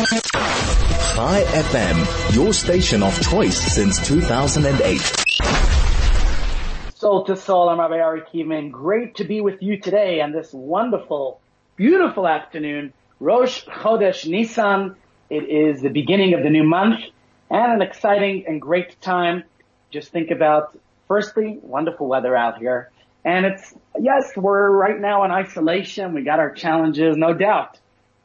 Chai FM, your station of choice since 2008. Soul to soul, I'm Ari. Great to be with you today on this wonderful, beautiful afternoon. Rosh Chodesh Nisan. It is the beginning of the new month and an exciting and great time. Just think about, firstly, wonderful weather out here. And it's, yes, we're right now in isolation. We got our challenges, no doubt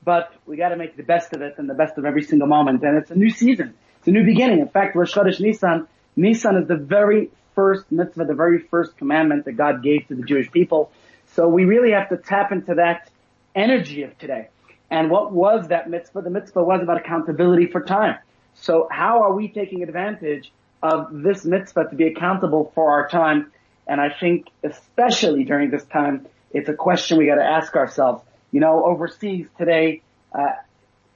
but we got to make the best of it and the best of every single moment. And it's a new season. It's a new beginning. In fact, Rosh Chodesh Nisan, Nisan is the very first mitzvah, the very first commandment that God gave to the Jewish people. So we really have to tap into that energy of today. And what was that mitzvah? The mitzvah was about accountability for time. So how are we taking advantage of this mitzvah to be accountable for our time? And I think especially during this time, it's a question we got to ask ourselves you know, overseas today, uh,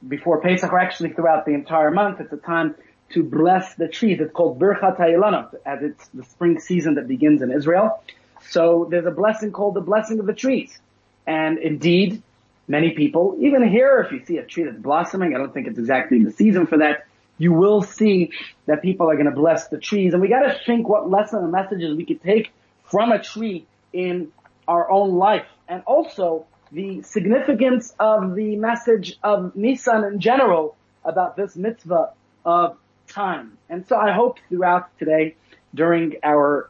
before Pesach, or actually throughout the entire month, it's a time to bless the trees. It's called Birchat HaIlanot, as it's the spring season that begins in Israel. So there's a blessing called the blessing of the trees. And indeed, many people, even here, if you see a tree that's blossoming, I don't think it's exactly the season for that, you will see that people are going to bless the trees. And we got to think what lesson and messages we could take from a tree in our own life. And also, the significance of the message of Nisan in general about this mitzvah of time. And so I hope throughout today, during our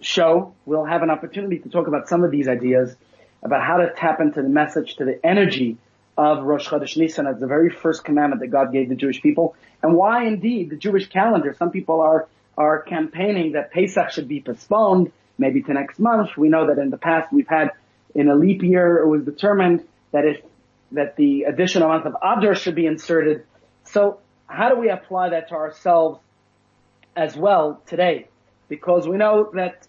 show, we'll have an opportunity to talk about some of these ideas about how to tap into the message, to the energy of Rosh Chodesh Nisan as the very first commandment that God gave the Jewish people, and why indeed the Jewish calendar. Some people are are campaigning that Pesach should be postponed, maybe to next month. We know that in the past we've had in a leap year, it was determined that if that the additional month of Adar should be inserted. So how do we apply that to ourselves as well today? Because we know that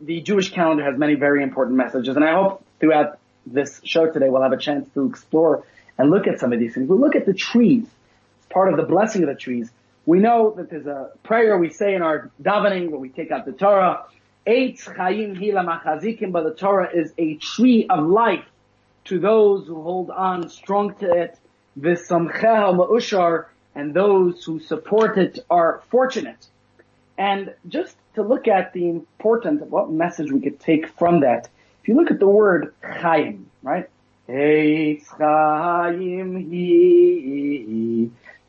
the Jewish calendar has many very important messages, and I hope throughout this show today we'll have a chance to explore and look at some of these things. We look at the trees. It's part of the blessing of the trees. We know that there's a prayer we say in our davening where we take out the Torah Eitz Chaim Hila Machazikim, but the Torah is a tree of life to those who hold on strong to it. V'samcheha ma'ushar, and those who support it are fortunate. And just to look at the importance of what message we could take from that, if you look at the word Chaim, right? Eitz Chaim Hi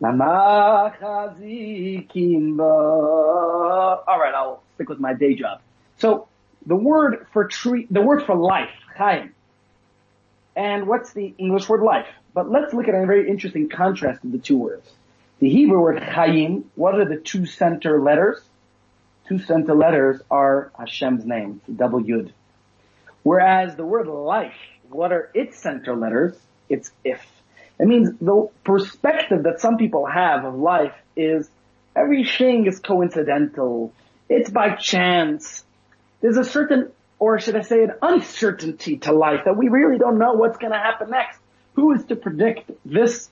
Lamachazikim Alright, I'll stick with my day job. So the word for tree, the word for life, chaim. And what's the English word life? But let's look at a very interesting contrast of the two words. The Hebrew word chaim, what are the two center letters? Two center letters are Hashem's name, double yud. Whereas the word life, what are its center letters? It's if. It means the perspective that some people have of life is everything is coincidental. It's by chance there's a certain, or should I say an uncertainty to life that we really don't know what's going to happen next. Who is to predict this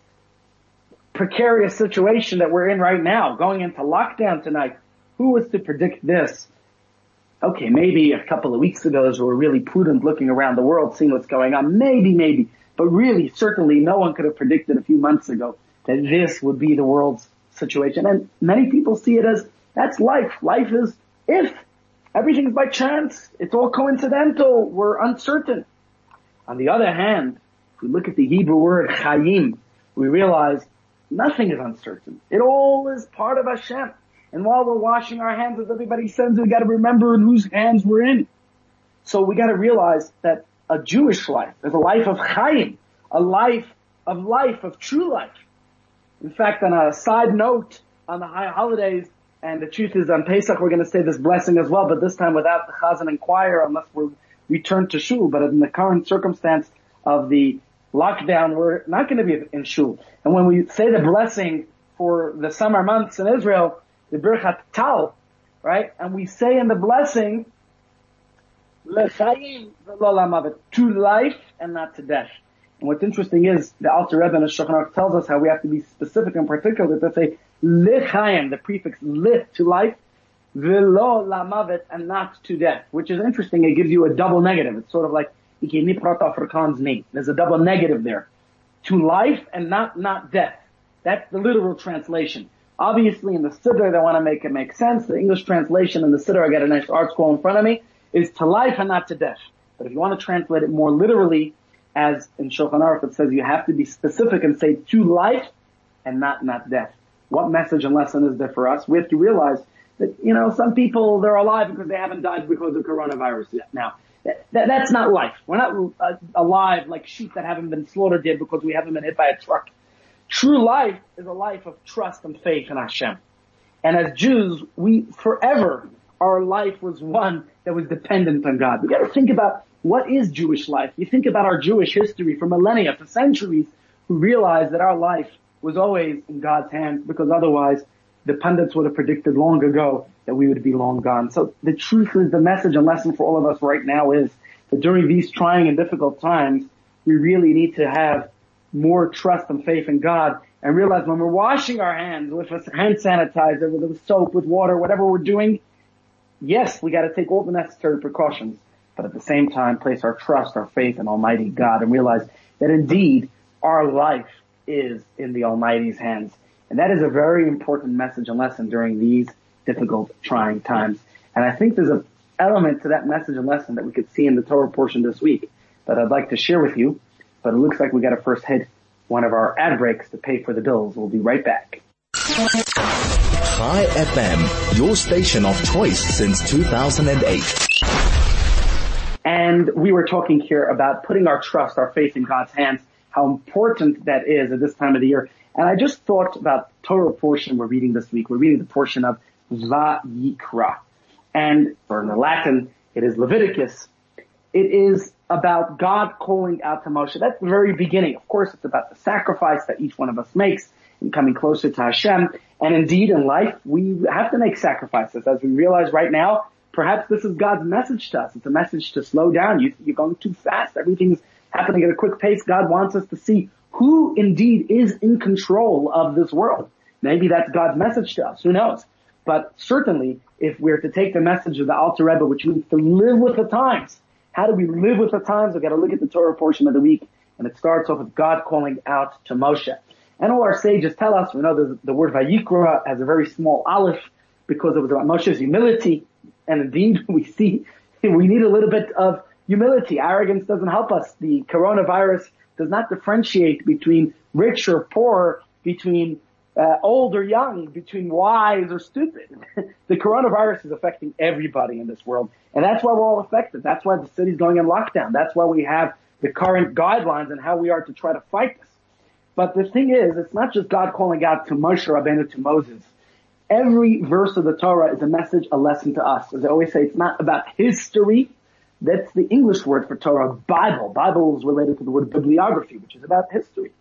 precarious situation that we're in right now, going into lockdown tonight? Who is to predict this? Okay, maybe a couple of weeks ago, as we were really prudent looking around the world, seeing what's going on. Maybe, maybe. But really, certainly no one could have predicted a few months ago that this would be the world's situation. And many people see it as, that's life. Life is if Everything's by chance. It's all coincidental. We're uncertain. On the other hand, if we look at the Hebrew word chayim, we realize nothing is uncertain. It all is part of Hashem. And while we're washing our hands, as everybody says, we gotta remember whose hands we're in. So we gotta realize that a Jewish life is a life of chayim, a life of life, of true life. In fact, on a side note, on the high holidays, and the truth is on Pesach we're going to say this blessing as well, but this time without the chazan and choir unless we're returned to shul. But in the current circumstance of the lockdown, we're not going to be in shul. And when we say the blessing for the summer months in Israel, the Birchat Tal, right? And we say in the blessing, to life and not to death. And what's interesting is the Alter Rebbe and the tells us how we have to be specific and particular to say lichayim, the prefix lit to life, velo lamavet, and not to death, which is interesting. It gives you a double negative. It's sort of like There's a double negative there. to life and not, not death. That's the literal translation. Obviously in the Siddur, they want to make it make sense. The English translation in the Siddur, I got a nice ArtScroll in front of me, is to life and not to death. But if you want to translate it more literally, as in Shulchan Aruch it says you have to be specific and say to life and not, not death. What message and lesson is there for us? We have to realize that, you know, some people, they're alive because they haven't died because of coronavirus yet. Now, that, that's not life. We're not uh, alive like sheep that haven't been slaughtered yet because we haven't been hit by a truck. True life is a life of trust and faith in Hashem. And as Jews, we forever, our life was one that was dependent on God. We gotta think about what is Jewish life. You think about our Jewish history for millennia, for centuries, who realized that our life was always in God's hands because otherwise the pundits would have predicted long ago that we would be long gone. So the truth is the message and lesson for all of us right now is that during these trying and difficult times, we really need to have more trust and faith in God and realize when we're washing our hands with a hand sanitizer, with a soap, with water, whatever we're doing, yes, we gotta take all the necessary precautions, but at the same time place our trust, our faith in Almighty God and realize that indeed our life is in the Almighty's hands. And that is a very important message and lesson during these difficult, trying times. And I think there's an element to that message and lesson that we could see in the Torah portion this week that I'd like to share with you. But it looks like we got to first hit one of our ad breaks to pay for the bills. We'll be right back. Chai FM, your station of choice since 2008. And we were talking here about putting our trust, our faith in God's hands, how important that is at this time of the year. And I just thought about Torah portion we're reading this week. We're reading the portion of Vayikra. And for the Latin, it is Leviticus. It is about God calling out to Moshe. That's the very beginning. Of course, it's about the sacrifice that each one of us makes in coming closer to Hashem. And indeed, in life, we have to make sacrifices. As we realize right now, perhaps this is God's message to us. It's a message to slow down. You, you're going too fast. Everything's happening at a quick pace. God wants us to see who indeed is in control of this world. Maybe that's God's message to us. Who knows? But certainly, if we're to take the message of the Alter Rebbe, which means to live with the times, how do we live with the times? We've got to look at the Torah portion of the week, and it starts off with God calling out to Moshe. And all our sages tell us, we know the, the word Vayikra has a very small aleph because it was about Moshe's humility. And indeed, we see we need a little bit of humility. Arrogance doesn't help us. The coronavirus does not differentiate between rich or poor, between uh, old or young, between wise or stupid. the coronavirus is affecting everybody in this world, and that's why we're all affected. That's why the city's going in lockdown. That's why we have the current guidelines and how we are to try to fight this. But the thing is, it's not just God calling out to Moshe Rabbeinu, to Moses. Every verse of the Torah is a message, a lesson to us. As I always say, it's not about history. That's the English word for Torah, Bible. Bible is related to the word bibliography, which is about history.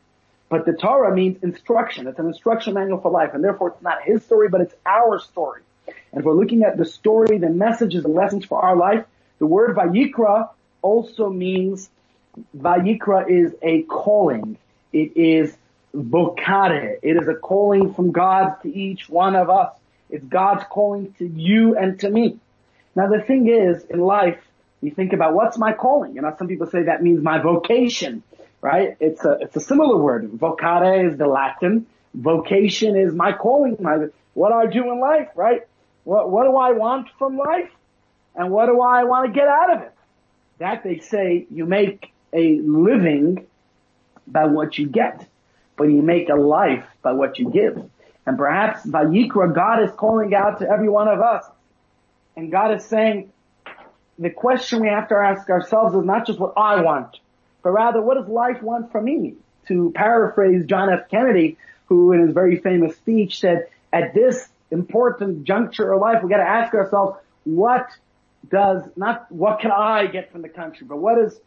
But the Torah means instruction. It's an instruction manual for life, and therefore it's not his story, but it's our story. And if we're looking at the story, the messages the lessons for our life, the word Vayikra also means, Vayikra is a calling. It is Vocare. It is a calling from God to each one of us. It's God's calling to you and to me. Now the thing is, in life, you think about what's my calling? You know, some people say that means my vocation right? It's a, it's a similar word. Vocare is the Latin. Vocation is my calling, my, what I do in life, right? What, what do I want from life? And what do I want to get out of it? That they say you make a living by what you get, but you make a life by what you give. And perhaps Vayikra, God is calling out to every one of us. And God is saying, the question we have to ask ourselves is not just what I want, but rather what does life want from me? To paraphrase John F. Kennedy, who in his very famous speech said, at this important juncture of life, we gotta ask ourselves, what does, not what can I get from the country, but what is,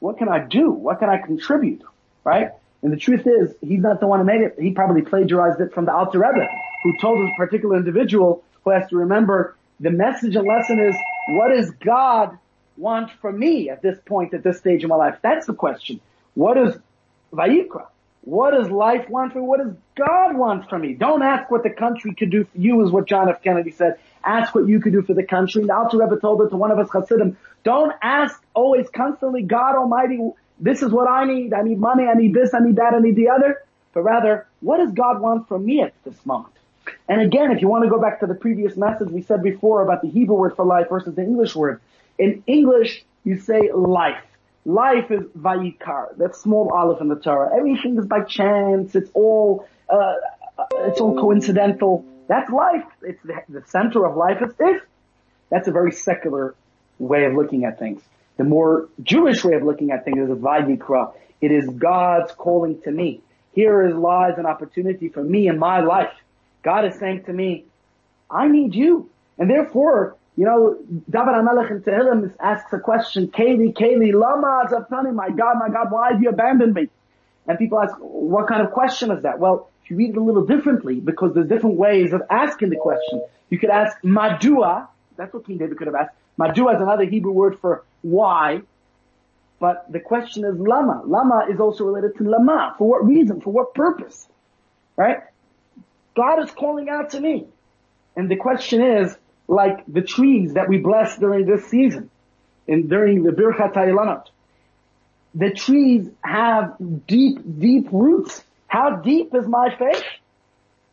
what can I do? What can I contribute? Right? And the truth is, he's not the one who made it. He probably plagiarized it from the Alter Rebbe, who told this particular individual who has to remember the message and lesson is, what is God want from me at this point, at this stage of my life? That's the question. What is Vayikra? What does life want from me? What does God want from me? Don't ask what the country could do for you is what John F. Kennedy said. Ask what you could do for the country. And Alter Rebbe told it to one of us Hasidim. Don't ask always constantly, God Almighty, this is what I need. I need money. I need this. I need that. I need the other. But rather, what does God want from me at this moment? And again, if you want to go back to the previous message we said before about the Hebrew word for life versus the English word. In English, you say life. Life is vayikar. That small aleph in the Torah. Everything is by chance. It's all, uh, it's all coincidental. That's life. It's the, the center of life is this. That's a very secular way of looking at things. The more Jewish way of looking at things is a vayikra. It is God's calling to me. Here is lies an opportunity for me in my life. God is saying to me, I need you. And therefore, you know, David HaMelech in Tehillim asks a question, Kayli, Kayli, Lama Azaptani, my God, my God, why have you abandoned me? And people ask, what kind of question is that? Well, if you read it a little differently, because there's different ways of asking the question. You could ask Madua, that's what King David could have asked. Madua is another Hebrew word for why, but the question is Lama. Lama is also related to Lama. For what reason? For what purpose? Right? God is calling out to me. And the question is, like the trees that we bless during this season, and during the Birchat HaIlanot, the trees have deep, deep roots. How deep is my faith?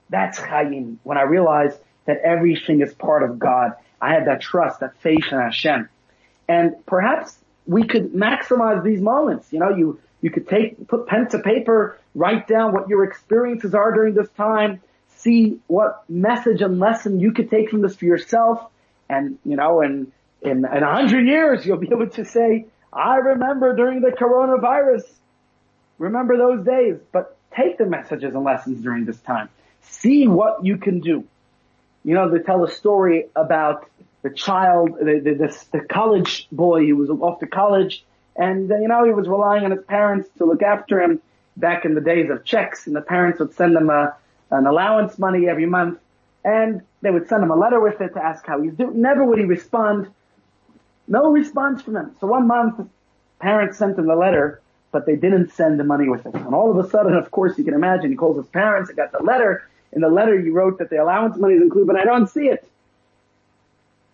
That's Chayim. When I realize that everything is part of God. I had that trust, that faith in Hashem. And perhaps we could maximize these moments. You know, you, you could take, put pen to paper, write down what your experiences are during this time, see what message and lesson you could take from this for yourself. And, you know, in, in, in a hundred years, you'll be able to say, I remember during the coronavirus. Remember those days, but take the messages and lessons during this time. See what you can do. You know, they tell a story about the child, the, the, the, the college boy who was off to college and, uh, you know, he was relying on his parents to look after him back in the days of checks and the parents would send him a, an allowance money every month, and they would send him a letter with it to ask how he's doing. Never would he respond. No response from him. So one month, parents sent him the letter, but they didn't send the money with it. And all of a sudden, of course, you can imagine, he calls his parents, he got the letter. In the letter, you wrote that the allowance money is included, but I don't see it.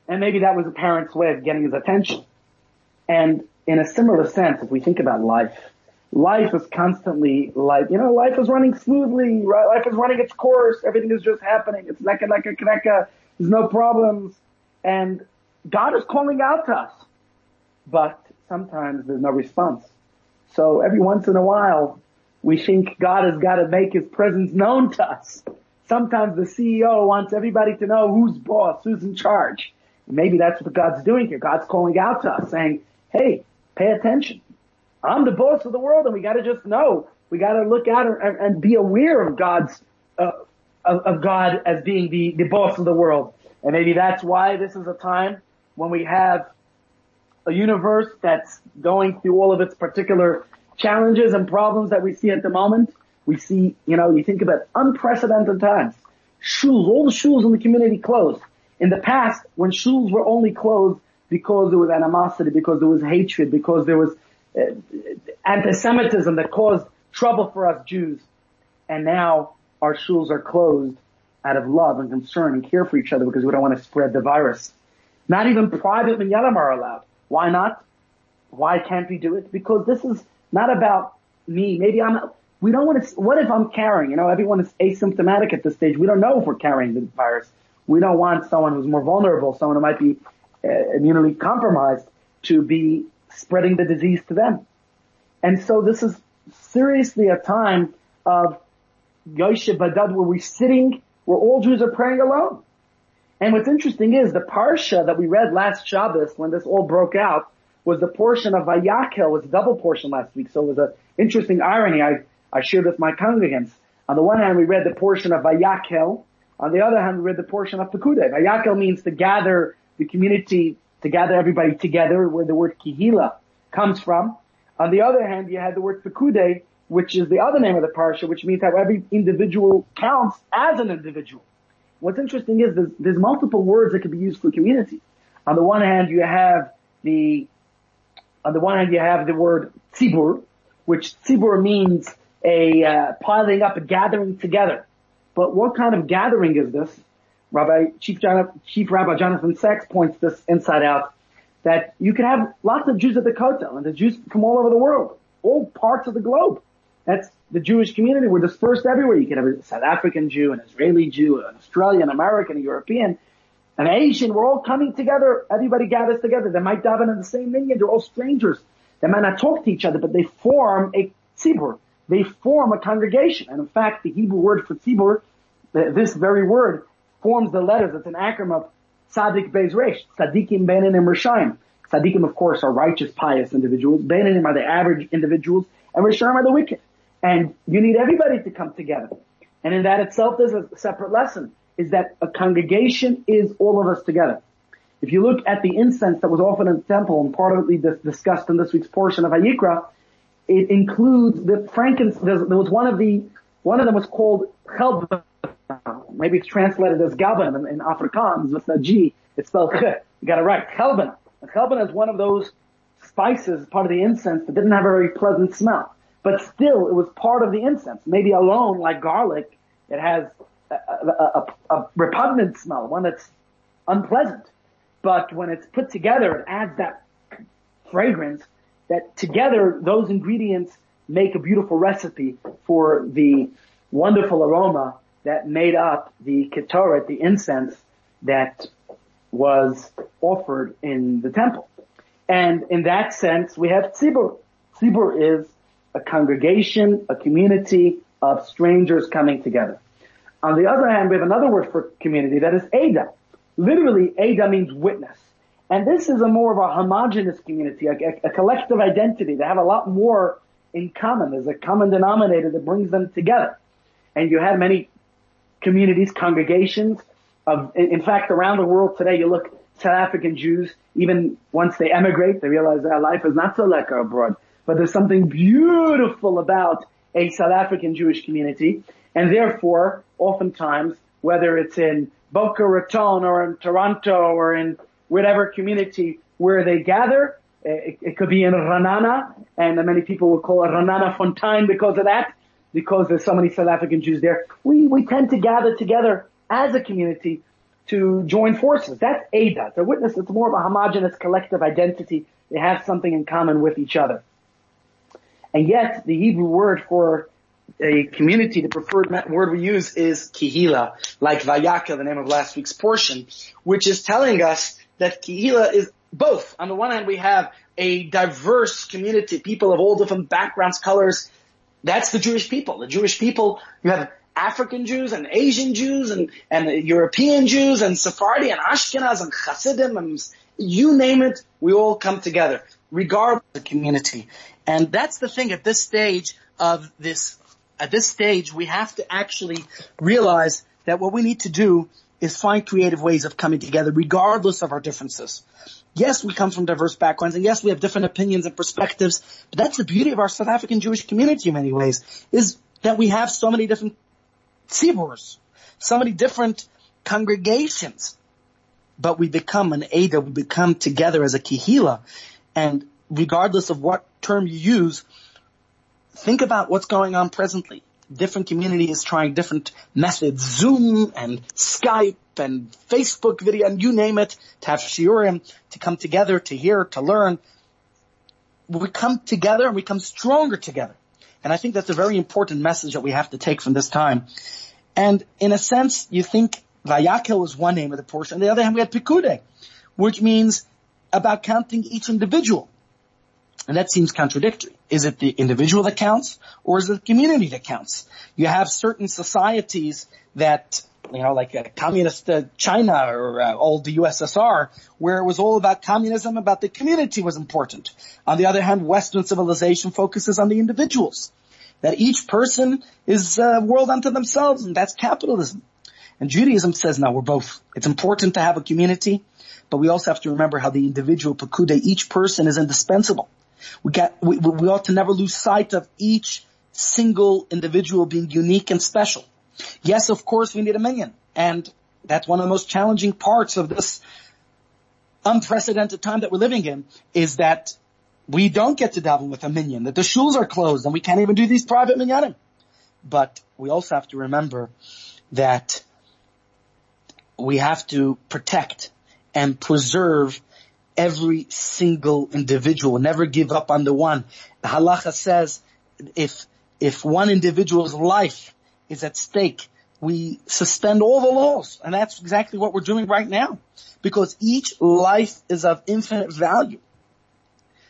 And maybe that was a parent's way of getting his attention. And in a similar sense, if we think about life, life is constantly like, you know, life is running smoothly, right? Life is running its course. Everything is just happening. It's like a, like a. There's no problems. And God is calling out to us. But sometimes there's no response. So every once in a while, we think God has got to make his presence known to us. Sometimes the CEO wants everybody to know who's boss, who's in charge. Maybe that's what God's doing here. God's calling out to us saying, hey, pay attention. I'm the boss of the world and we gotta just know. We gotta look at it and, and be aware of God's, uh, of, of, God as being the, the boss of the world. And maybe that's why this is a time when we have a universe that's going through all of its particular challenges and problems that we see at the moment. We see, you know, you think about unprecedented times. Shuls, all the shuls in the community closed. In the past, when shuls were only closed because there was animosity, because there was hatred, because there was anti-Semitism that caused trouble for us Jews. And now our shuls are closed out of love and concern and care for each other because we don't want to spread the virus. Not even private minyanim are allowed. Why not? Why can't we do it? Because this is not about me. Maybe I'm, we don't want to, what if I'm carrying, you know, everyone is asymptomatic at this stage. We don't know if we're carrying the virus. We don't want someone who's more vulnerable, someone who might be uh, immunely compromised to be spreading the disease to them. And so this is seriously a time of Yoshe Badad where we're sitting, where all Jews are praying alone. And what's interesting is the parsha that we read last Shabbos when this all broke out was the portion of Vayakel, was a double portion last week. So it was an interesting irony I, I shared with my congregants. On the one hand, we read the portion of Vayakel. On the other hand, we read the portion of Pekude. Vayakel means to gather the community to gather everybody together, where the word kihila comes from. On the other hand, you had the word pekude, which is the other name of the parsha, which means how every individual counts as an individual. What's interesting is there's, there's multiple words that can be used for community. On the one hand, you have the, on the one hand, you have the word tzibur, which tzibur means a uh, piling up, a gathering together. But what kind of gathering is this? Rabbi Chief, Jonathan, Chief Rabbi Jonathan Sacks points this inside out that you can have lots of Jews at the Kotel and the Jews from all over the world. all parts of the globe. That's the Jewish community. We're dispersed everywhere. You can have a South African Jew, an Israeli Jew, an Australian, American, a European, an Asian. We're all coming together. Everybody gathers together. They might daven in the same minyan. They're all strangers. They might not talk to each other, but they form a tzibur. They form a congregation. And in fact, the Hebrew word for tzibur, uh, this very word, forms the letters. It's an acronym of Tzadik Beis Resh, Tzadikim Beinanim Rishayim. Tzadikim, of course, are righteous, pious individuals. Beinanim are the average individuals, and Rishayim are the wicked. And you need everybody to come together. And in that itself, there's a separate lesson, is that a congregation is all of us together. If you look at the incense that was offered in the temple and part of it discussed in this week's portion of Vayikra, it includes the frankincense, there was one of the, one of them was called chelban. Maybe it's translated as gaban in, Afrikaans with a G. It's spelled ch. You got it right. Chelban. And is one of those spices, part of the incense that didn't have a very pleasant smell. But still, it was part of the incense. Maybe alone, like garlic, it has a, a, a, a repugnant smell, one that's unpleasant. But when it's put together, it adds that fragrance that together those ingredients make a beautiful recipe for the wonderful aroma that made up the ketoret, the incense that was offered in the temple. And in that sense, we have tzibur. Tzibur is a congregation, a community of strangers coming together. On the other hand, we have another word for community that is Ada. Literally, Ada means witness. And this is a more of a homogenous community, a, a, collective identity. They have a lot more in common. There's a common denominator that brings them together. And you have many communities, congregations of, in fact, around the world today, you look South African Jews, even once they emigrate, they realize their life is not so lekker abroad. But there's something beautiful about a South African Jewish community. And therefore, oftentimes, whether it's in Boca Raton or in Toronto or in whatever community where they gather. It, it could be in Raanana, and many people will call it Raanana Fontaine because of that, because there's so many South African Jews there. We, we tend to gather together as a community to join forces. That's Ada. The witness, it's more of a homogenous collective identity. They have something in common with each other. And yet, the Hebrew word for a community, the preferred word we use is kihila, like Vayaka, the name of last week's portion, which is telling us that Kehila is both. On the one hand, we have a diverse community, people of all different backgrounds, colors. That's the Jewish people. The Jewish people, you have African Jews and Asian Jews and, and European Jews and Sephardi and Ashkenaz and Hasidim and you name it, we all come together, regardless of the community. And that's the thing at this stage of this, at this stage, we have to actually realize that what we need to do is find creative ways of coming together regardless of our differences. Yes, we come from diverse backgrounds and yes, we have different opinions and perspectives, but that's the beauty of our South African Jewish community in many ways, is that we have so many different tziburs, so many different congregations, but we become an Ada, we become together as a kihila, and regardless of what term you use, think about what's going on presently different communities trying different methods, Zoom and Skype and Facebook video and you name it, to have shiurim, to come together, to hear, to learn. We come together and we come stronger together. And I think that's a very important message that we have to take from this time. And in a sense, you think Vayakel is one name of the portion. On the other hand, we had Pikude, which means about counting each individual. And that seems contradictory. Is it the individual that counts or is it the community that counts? You have certain societies that, you know, like uh, communist uh, China or uh, old USSR where it was all about communism, about the community was important. On the other hand, Western civilization focuses on the individuals. That each person is a world unto themselves and that's capitalism. And Judaism says, no, we're both. It's important to have a community, but we also have to remember how the individual Pekude, each person is indispensable. We get, we, we ought to never lose sight of each single individual being unique and special. Yes, of course we need a minyan. And that's one of the most challenging parts of this unprecedented time that we're living in is that we don't get to daven with a minyan, that the shuls are closed and we can't even do these private minyanim. But we also have to remember that we have to protect and preserve every single individual. Never give up on the one. The halacha says if, if one individual's life is at stake, we suspend all the laws. And that's exactly what we're doing right now. Because each life is of infinite value.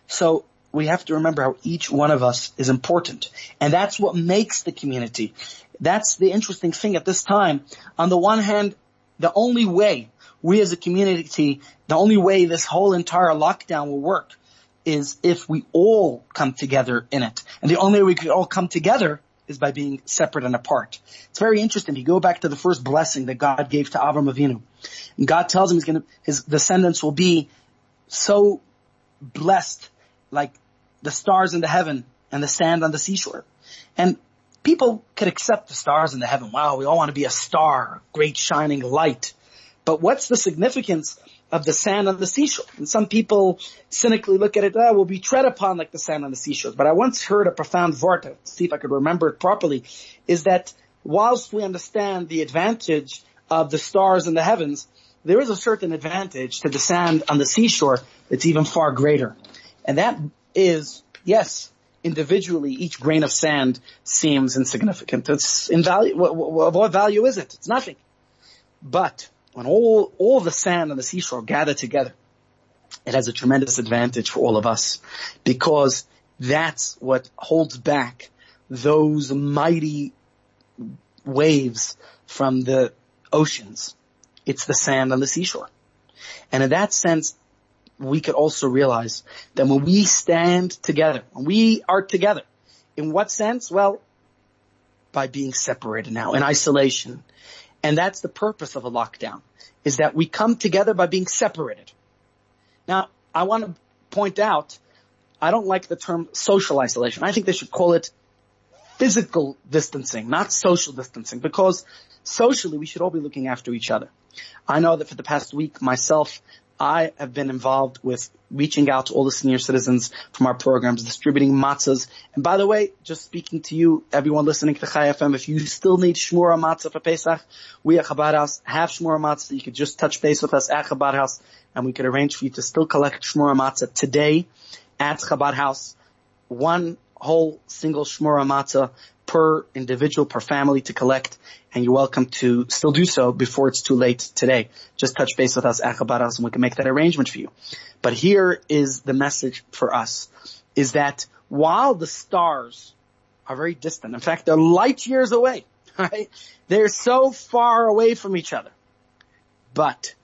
So we have to remember how each one of us is important. And that's what makes the community. That's the interesting thing at this time. On the one hand, the only way we as a community, the only way this whole entire lockdown will work is if we all come together in it. And the only way we could all come together is by being separate and apart. It's very interesting. You go back to the first blessing that God gave to Avram Avinu. And God tells him he's gonna, his descendants will be so blessed like the stars in the heaven and the sand on the seashore. And people could accept the stars in the heaven. Wow, we all want to be a star, great shining light. But what's the significance of the sand on the seashore? And some people cynically look at it, oh, we'll be tread upon like the sand on the seashore. But I once heard a profound vort, see if I could remember it properly, is that whilst we understand the advantage of the stars in the heavens, there is a certain advantage to the sand on the seashore that's even far greater. And that is, yes, individually, each grain of sand seems insignificant. It's in value, what, what value is it? It's nothing. But when all, all the sand on the seashore gather together, it has a tremendous advantage for all of us because that's what holds back those mighty waves from the oceans. It's the sand on the seashore. And in that sense, we could also realize that when we stand together, when we are together, in what sense? Well, by being separated now, in isolation, and that's the purpose of a lockdown, is that we come together by being separated. Now, I want to point out, I don't like the term social isolation. I think they should call it physical distancing, not social distancing, because socially we should all be looking after each other. I know that for the past week, myself, I have been involved with reaching out to all the senior citizens from our programs, distributing matzahs. And by the way, just speaking to you, everyone listening to Chai FM, if you still need Shmura matzah for Pesach, we at Chabad House have Shmura matzah. You could just touch base with us at Chabad House and we could arrange for you to still collect Shmura matzah today at Chabad House. One whole single Shmura matzah per individual, per family to collect, and you're welcome to still do so before it's too late today. Just touch base with us at Chabad House and we can make that arrangement for you. But here is the message for us, is that while the stars are very distant, in fact, they're light years away, right? They're so far away from each other. But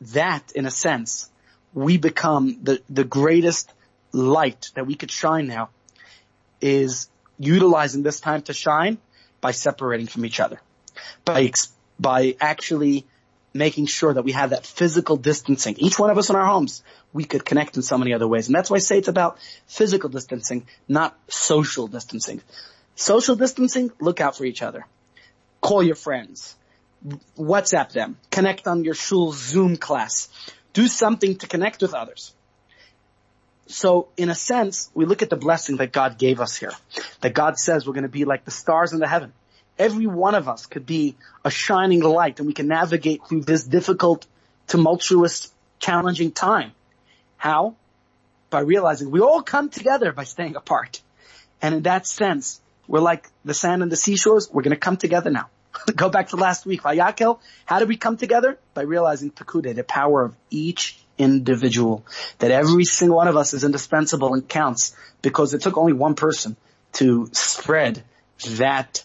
that, in a sense, we become the, the greatest light that we could shine now is utilizing this time to shine by separating from each other, by, by actually making sure that we have that physical distancing. Each one of us in our homes, we could connect in so many other ways. And that's why I say it's about physical distancing, not social distancing. Social distancing, look out for each other. Call your friends. WhatsApp them. Connect on your shul Zoom class. Do something to connect with others. So in a sense, we look at the blessing that God gave us here. That God says we're going to be like the stars in the heaven. Every one of us could be a shining light and we can navigate through this difficult, tumultuous, challenging time. How? By realizing we all come together by staying apart. And in that sense, we're like the sand and the seashores. We're going to come together now. Go back to last week. Vayakel, how did we come together? By realizing Pekude, the power of each individual. That every single one of us is indispensable and counts because it took only one person to spread that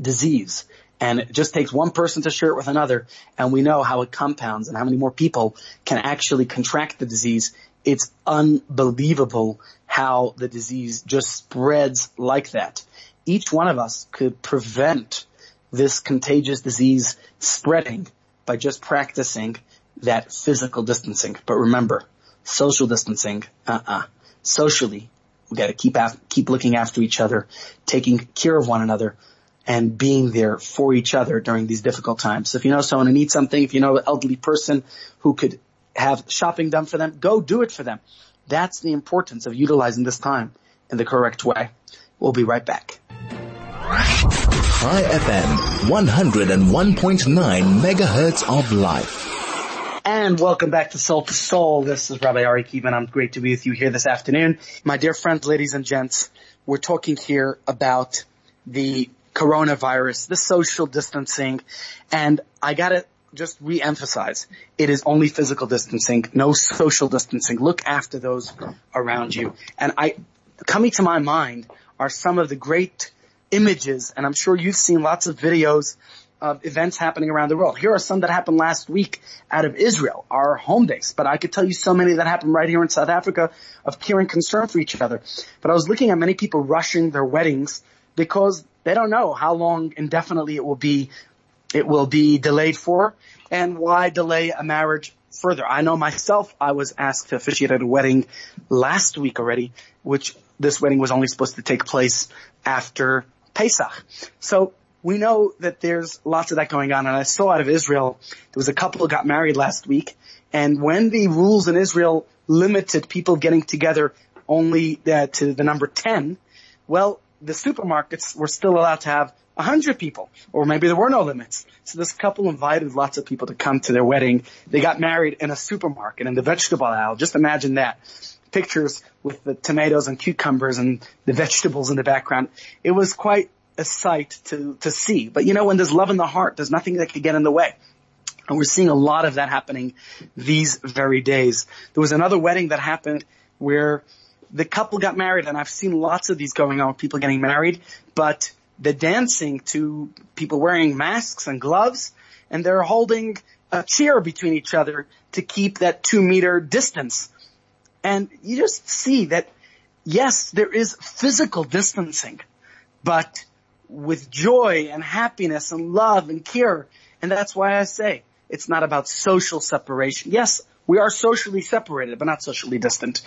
disease. And it just takes one person to share it with another and we know how it compounds and how many more people can actually contract the disease. It's unbelievable how the disease just spreads like that. Each one of us could prevent this contagious disease spreading by just practicing that physical distancing. But remember, social distancing, uh-uh. Socially, we gotta keep af- keep looking after each other, taking care of one another, and being there for each other during these difficult times. So if you know someone who needs something, if you know an elderly person who could have shopping done for them, go do it for them. That's the importance of utilizing this time in the correct way. We'll be right back. Chai FM, 101.9 megahertz of life. And welcome back to Soul to Soul. This is Rabbi Ari Kievman. I'm great to be with you here this afternoon. My dear friends, ladies and gents, we're talking here about the coronavirus, the social distancing, and I gotta just re-emphasize, it is only physical distancing, no social distancing. Look after those around you. And I, coming to my mind are some of the great images, and I'm sure you've seen lots of videos of events happening around the world. Here are some that happened last week out of Israel, our home base, but I could tell you so many that happened right here in South Africa of caring concern for each other. But I was looking at many people rushing their weddings because they don't know how long indefinitely it will be, it will be delayed for and why delay a marriage further. I know myself, I was asked to officiate at a wedding last week already, which this wedding was only supposed to take place after Pesach. So we know that there's lots of that going on. And I saw out of Israel, there was a couple who got married last week. And when the rules in Israel limited people getting together only uh, to the number 10, well, the supermarkets were still allowed to have 100 people, or maybe there were no limits. So this couple invited lots of people to come to their wedding. They got married in a supermarket in the vegetable aisle. Just imagine that. Pictures with the tomatoes and cucumbers and the vegetables in the background. It was quite a sight to, to see. But you know, when there's love in the heart, there's nothing that could get in the way. And we're seeing a lot of that happening these very days. There was another wedding that happened where the couple got married and I've seen lots of these going on people getting married, but the dancing to people wearing masks and gloves and they're holding a chair between each other to keep that two meter distance. And you just see that yes, there is physical distancing, but with joy and happiness and love and care. And that's why I say it's not about social separation. Yes, we are socially separated, but not socially distant.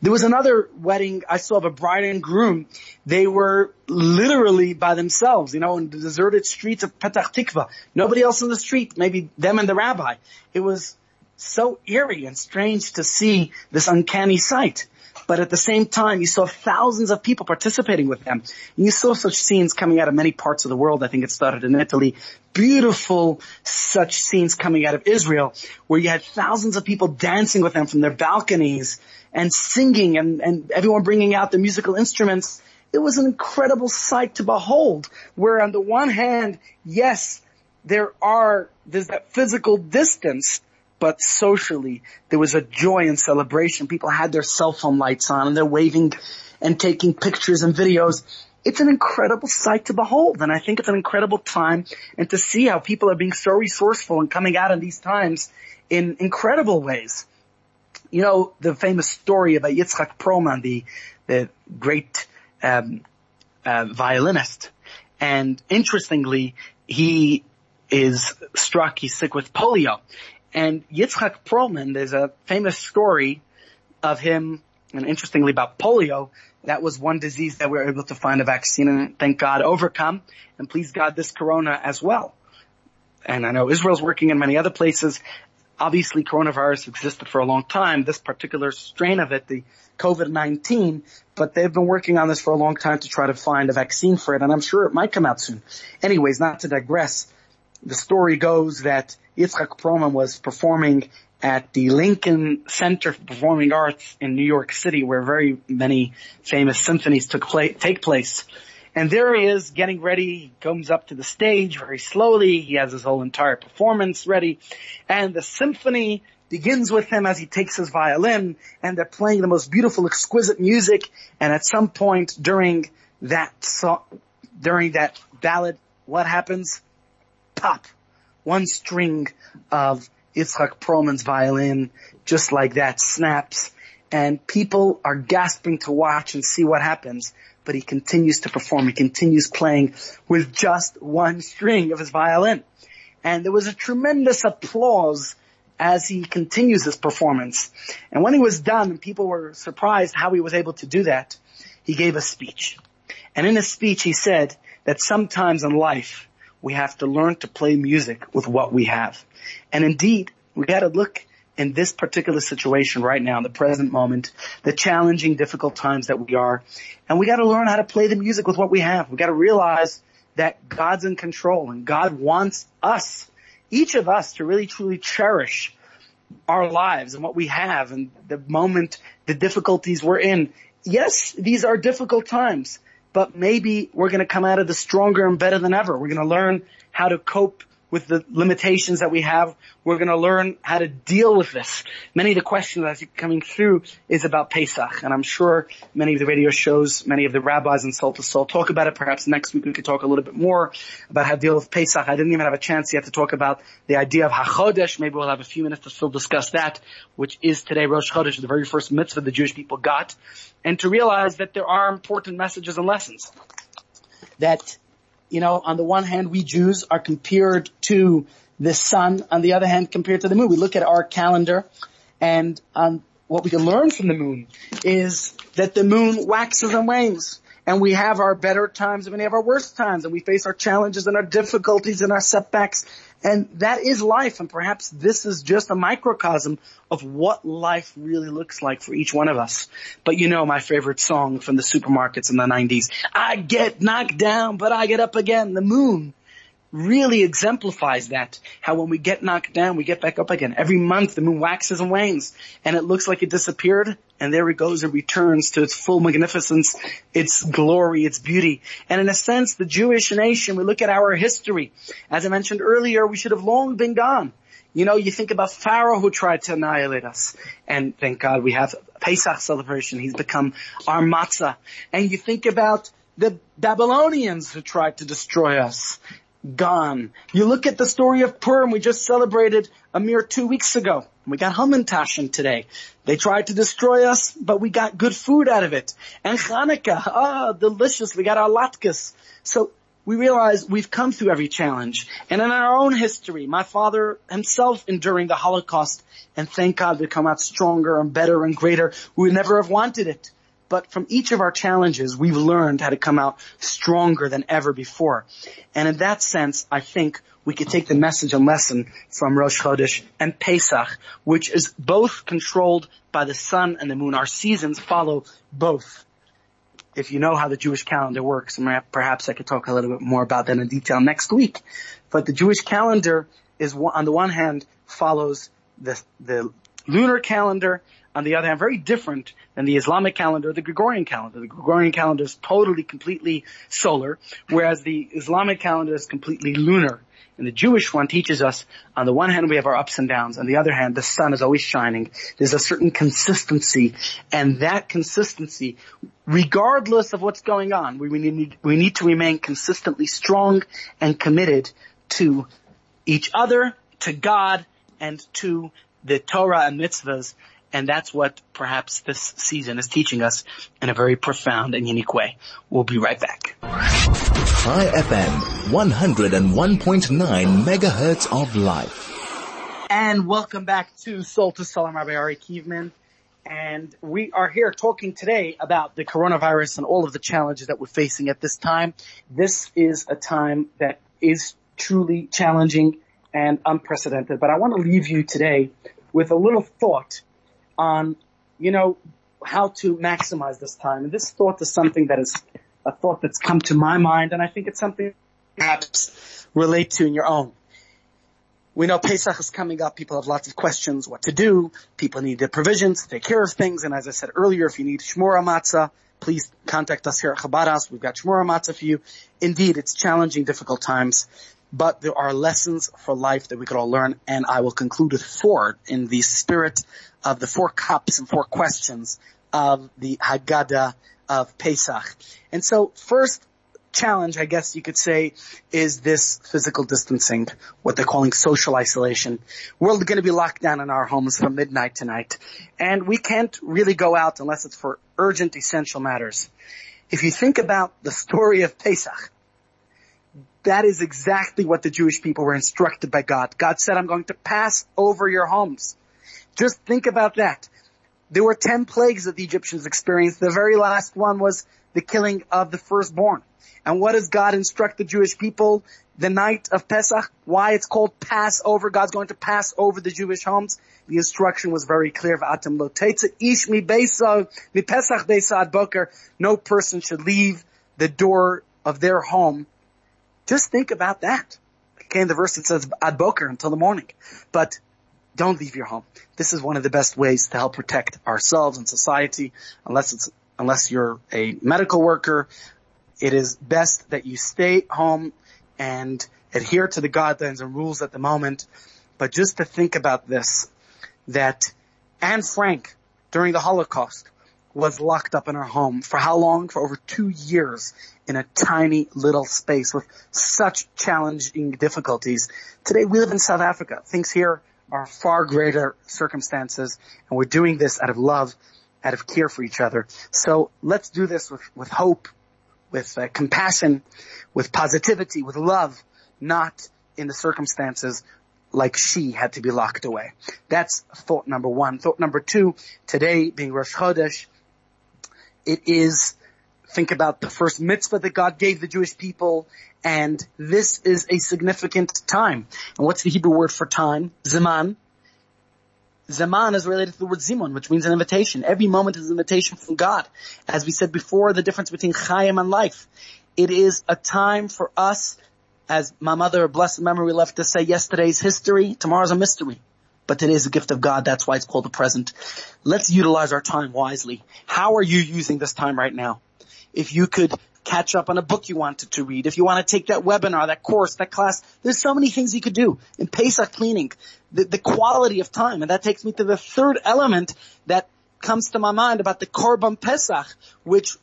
There was another wedding I saw of a bride and groom. They were literally by themselves, you know, in the deserted streets of Petah Tikva. Nobody else in the street, maybe them and the rabbi. It was so eerie and strange to see this uncanny sight but at the same time, you saw thousands of people participating with them. And you saw such scenes coming out of many parts of the world. I think it started in Italy. Beautiful such scenes coming out of Israel where you had thousands of people dancing with them from their balconies and singing and, and everyone bringing out the musical instruments. It was an incredible sight to behold where on the one hand, yes, there are, there's that physical distance, but socially there was a joy and celebration. People had their cell phone lights on and they're waving and taking pictures and videos. It's an incredible sight to behold and I think it's an incredible time and to see how people are being so resourceful and coming out in these times in incredible ways. You know, the famous story about Yitzhak Perlman, the, the great, um, uh, violinist. And interestingly, he is struck, he's sick with polio. And Yitzhak Perlman, there's a famous story of him, and interestingly about polio, that was one disease that we were able to find a vaccine and thank God overcome, and please God this corona as well. And I know Israel's working in many other places. Obviously coronavirus existed for a long time, this particular strain of it, the COVID-19, but they've been working on this for a long time to try to find a vaccine for it, and I'm sure it might come out soon. Anyways, not to digress, the story goes that Yitzhak Perlman was performing at the Lincoln Center for Performing Arts in New York City where very many famous symphonies took place, take place. And there he is getting ready. He comes up to the stage very slowly. He has his whole entire performance ready. And the symphony begins with him as he takes his violin and they're playing the most beautiful, exquisite music. And at some point during that song, during that ballad, what happens? Pop one string of Yitzhak Perlman's violin, just like that, snaps, and people are gasping to watch and see what happens, but he continues to perform, he continues playing with just one string of his violin. And there was a tremendous applause as he continues his performance. And when he was done, people were surprised how he was able to do that. He gave a speech. And in his speech he said that sometimes in life, we have to learn to play music with what we have. And indeed, we got to look in this particular situation right now, the present moment, the challenging, difficult times that we are, and we got to learn how to play the music with what we have. We got to realize that God's in control and God wants us, each of us, to really truly cherish our lives and what we have and the moment, the difficulties we're in. Yes, these are difficult times, but maybe we're going to come out of this stronger and better than ever. We're going to learn how to cope with the limitations that we have. We're going to learn how to deal with this. Many of the questions that are coming through is about Pesach, and I'm sure many of the radio shows, many of the rabbis in Soul to Soul talk about it. Perhaps next week we could talk a little bit more about how to deal with Pesach. I didn't even have a chance yet to talk about the idea of HaChodesh. Maybe we'll have a few minutes to still discuss that, which is today Rosh Chodesh, the very first mitzvah the Jewish people got, and to realize that there are important messages and lessons that you know, on the one hand, we Jews are compared to the sun, on the other hand, compared to the moon. We look at our calendar and um, what we can learn from the moon is that the moon waxes and wanes and we have our better times and we have our worst times and we face our challenges and our difficulties and our setbacks and that is life and perhaps this is just a microcosm of what life really looks like for each one of us. But you know my favorite song from the supermarkets in the 90s. I get knocked down, but I get up again. The moon really exemplifies that. How when we get knocked down, we get back up again. Every month the moon waxes and wanes and it looks like it disappeared and there it goes and returns to its full magnificence, its glory, its beauty. And in a sense, the Jewish nation, we look at our history. As I mentioned earlier, we should have long been gone. You know, you think about Pharaoh who tried to annihilate us. And thank God we have Pesach celebration. He's become our matzah. And you think about the Babylonians who tried to destroy us gone. You look at the story of Purim we just celebrated a mere two weeks ago. We got Hamantashen today. They tried to destroy us, but we got good food out of it. And Hanukkah, ah, delicious. We got our latkes. So we realize we've come through every challenge. And in our own history, my father himself enduring the Holocaust, and thank God we come out stronger and better and greater. We would never have wanted it. But from each of our challenges, we've learned how to come out stronger than ever before. And in that sense, I think we could take the message and lesson from Rosh Chodesh and Pesach, which is both controlled by the sun and the moon. Our seasons follow both. If you know how the Jewish calendar works, perhaps I could talk a little bit more about that in detail next week. But the Jewish calendar is, on the one hand, follows the, the lunar calendar on the other hand, very different than the Islamic calendar, the Gregorian calendar. The Gregorian calendar is totally, completely solar, whereas the Islamic calendar is completely lunar. And the Jewish one teaches us, on the one hand, we have our ups and downs. On the other hand, the sun is always shining. There's a certain consistency. And that consistency, regardless of what's going on, we, need, we need to remain consistently strong and committed to each other, to God, and to the Torah and mitzvahs and that's what perhaps this season is teaching us in a very profound and unique way. We'll be right back. Chai FM, 101.9 megahertz of life. And welcome back to Soul to Soul. I'm Rabbi Ari Kievman. And we are here talking today about the coronavirus and all of the challenges that we're facing at this time. This is a time that is truly challenging and unprecedented. But I want to leave you today with a little thought on, you know, how to maximize this time. And this thought is something that is a thought that's come to my mind, and I think it's something perhaps relate to in your own. We know Pesach is coming up. People have lots of questions what to do. People need their provisions to take care of things. And as I said earlier, if you need Shmura Matzah, please contact us here at Chabad House. We've got Shmura Matzah for you. Indeed, it's challenging, difficult times, but there are lessons for life that we could all learn. And I will conclude with four in the spirit of the four cups and four questions of the Haggadah of Pesach. And so first challenge, I guess you could say, is this physical distancing, what they're calling social isolation. We're going to be locked down in our homes from midnight tonight, and we can't really go out unless it's for urgent, essential matters. If you think about the story of Pesach, that is exactly what the Jewish people were instructed by God. God said, I'm going to pass over your homes. Just think about that. There were 10 plagues that the Egyptians experienced. The very last one was the killing of the firstborn. And what does God instruct the Jewish people the night of Pesach? Why it's called Passover. God's going to pass over the Jewish homes. The instruction was very clear. No person should leave the door of their home. Just think about that. Okay, the verse that says ad boker until the morning. But don't leave your home. This is one of the best ways to help protect ourselves and society, unless it's, unless you're a medical worker. It is best that you stay home and adhere to the guidelines and rules at the moment. But just to think about this, that Anne Frank, during the Holocaust, was locked up in her home for how long? For over two years in a tiny little space with such challenging difficulties. Today we live in South Africa. Things here are far greater circumstances and we're doing this out of love, out of care for each other. So let's do this with, with hope, with uh, compassion, with positivity, with love, not in the circumstances like she had to be locked away. That's thought number one. Thought number two, today being Rosh Chodesh, it is, think about the first mitzvah that God gave the Jewish people, and this is a significant time. And what's the Hebrew word for time? Zaman. Zaman is related to the word Zimun, which means an invitation. Every moment is an invitation from God. As we said before, the difference between Chaim and life. It is a time for us, as my mother, blessed memory, left to say, yesterday's history, tomorrow's a mystery but today is a gift of God. That's why it's called the present. Let's utilize our time wisely. How are you using this time right now? If you could catch up on a book you wanted to read, if you want to take that webinar, that course, that class, there's so many things you could do. In Pesach cleaning, the, the quality of time, and that takes me to the third element that comes to my mind about the Korban Pesach, which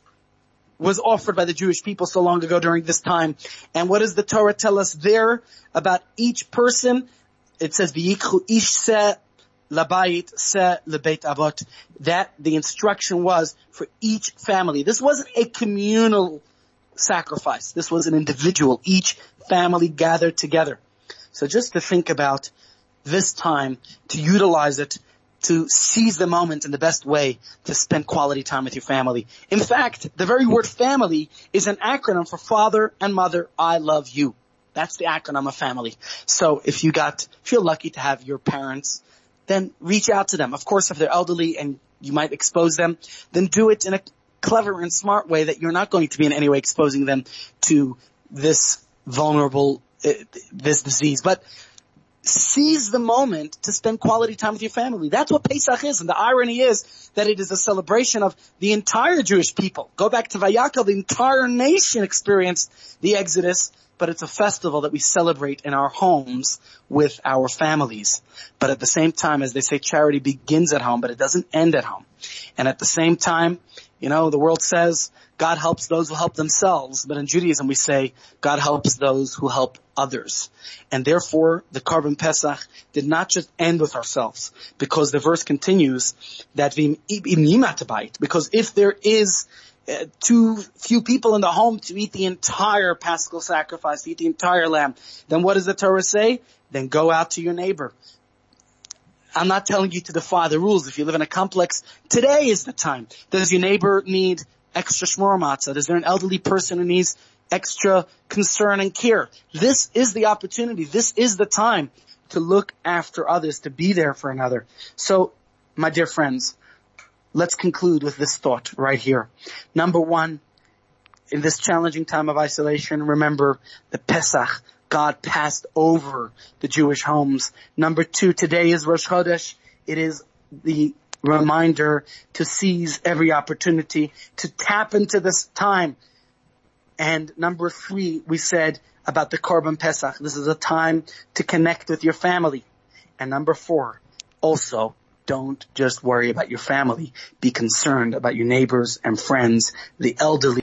was offered by the Jewish people so long ago during this time. And what does the Torah tell us there about each person it says v'yikhu ish se labayit se lebeit avot. That the instruction was for each family. This wasn't a communal sacrifice. This was an individual. Each family gathered together. So just to think about this time, to utilize it, to seize the moment in the best way to spend quality time with your family. In fact, the very word family is an acronym for father and mother, I love you. That's the acronym of family. So if you got, if you're lucky to have your parents, then reach out to them. Of course, if they're elderly and you might expose them, then do it in a clever and smart way that you're not going to be in any way exposing them to this vulnerable, uh, this disease. But seize the moment to spend quality time with your family. That's what Pesach is. And the irony is that it is a celebration of the entire Jewish people. Go back to Vayakal, the entire nation experienced the Exodus but it's a festival that we celebrate in our homes with our families. But at the same time, as they say, charity begins at home, but it doesn't end at home. And at the same time, you know, the world says God helps those who help themselves, but in Judaism we say God helps those who help others. And therefore, the Korban Pesach did not just end with ourselves, because the verse continues that because if there is too few people in the home to eat the entire paschal sacrifice, to eat the entire lamb, then what does the Torah say? Then go out to your neighbor. I'm not telling you to defy the rules. If you live in a complex, today is the time. Does your neighbor need extra shmura matzah? Is there an elderly person who needs extra concern and care? This is the opportunity. This is the time to look after others, to be there for another. So, my dear friends, let's conclude with this thought right here. Number one, in this challenging time of isolation, remember the Pesach. God passed over the Jewish homes. Number two, today is Rosh Chodesh. It is the reminder to seize every opportunity to tap into this time. And number three, we said about the Korban Pesach. This is a time to connect with your family. And number four, also don't just worry about your family. Be concerned about your neighbors and friends, the elderly.